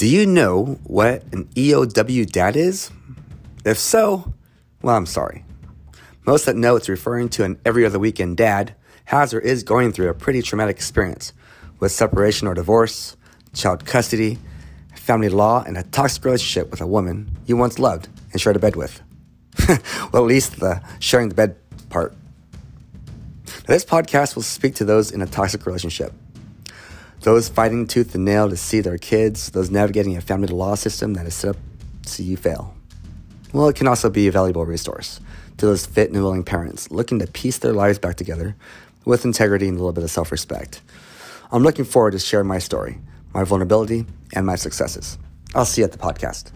Do you know what an EOW dad is? If so, well, I'm sorry. Most that know it's referring to an every other weekend dad has or is going through a pretty traumatic experience with separation or divorce, child custody, family law, and a toxic relationship with a woman you once loved and shared a bed with. well, at least the sharing the bed part. Now, this podcast will speak to those in a toxic relationship. Those fighting tooth and nail to see their kids, those navigating a family law system that is set up to see you fail. Well, it can also be a valuable resource to those fit and willing parents looking to piece their lives back together with integrity and a little bit of self respect. I'm looking forward to sharing my story, my vulnerability, and my successes. I'll see you at the podcast.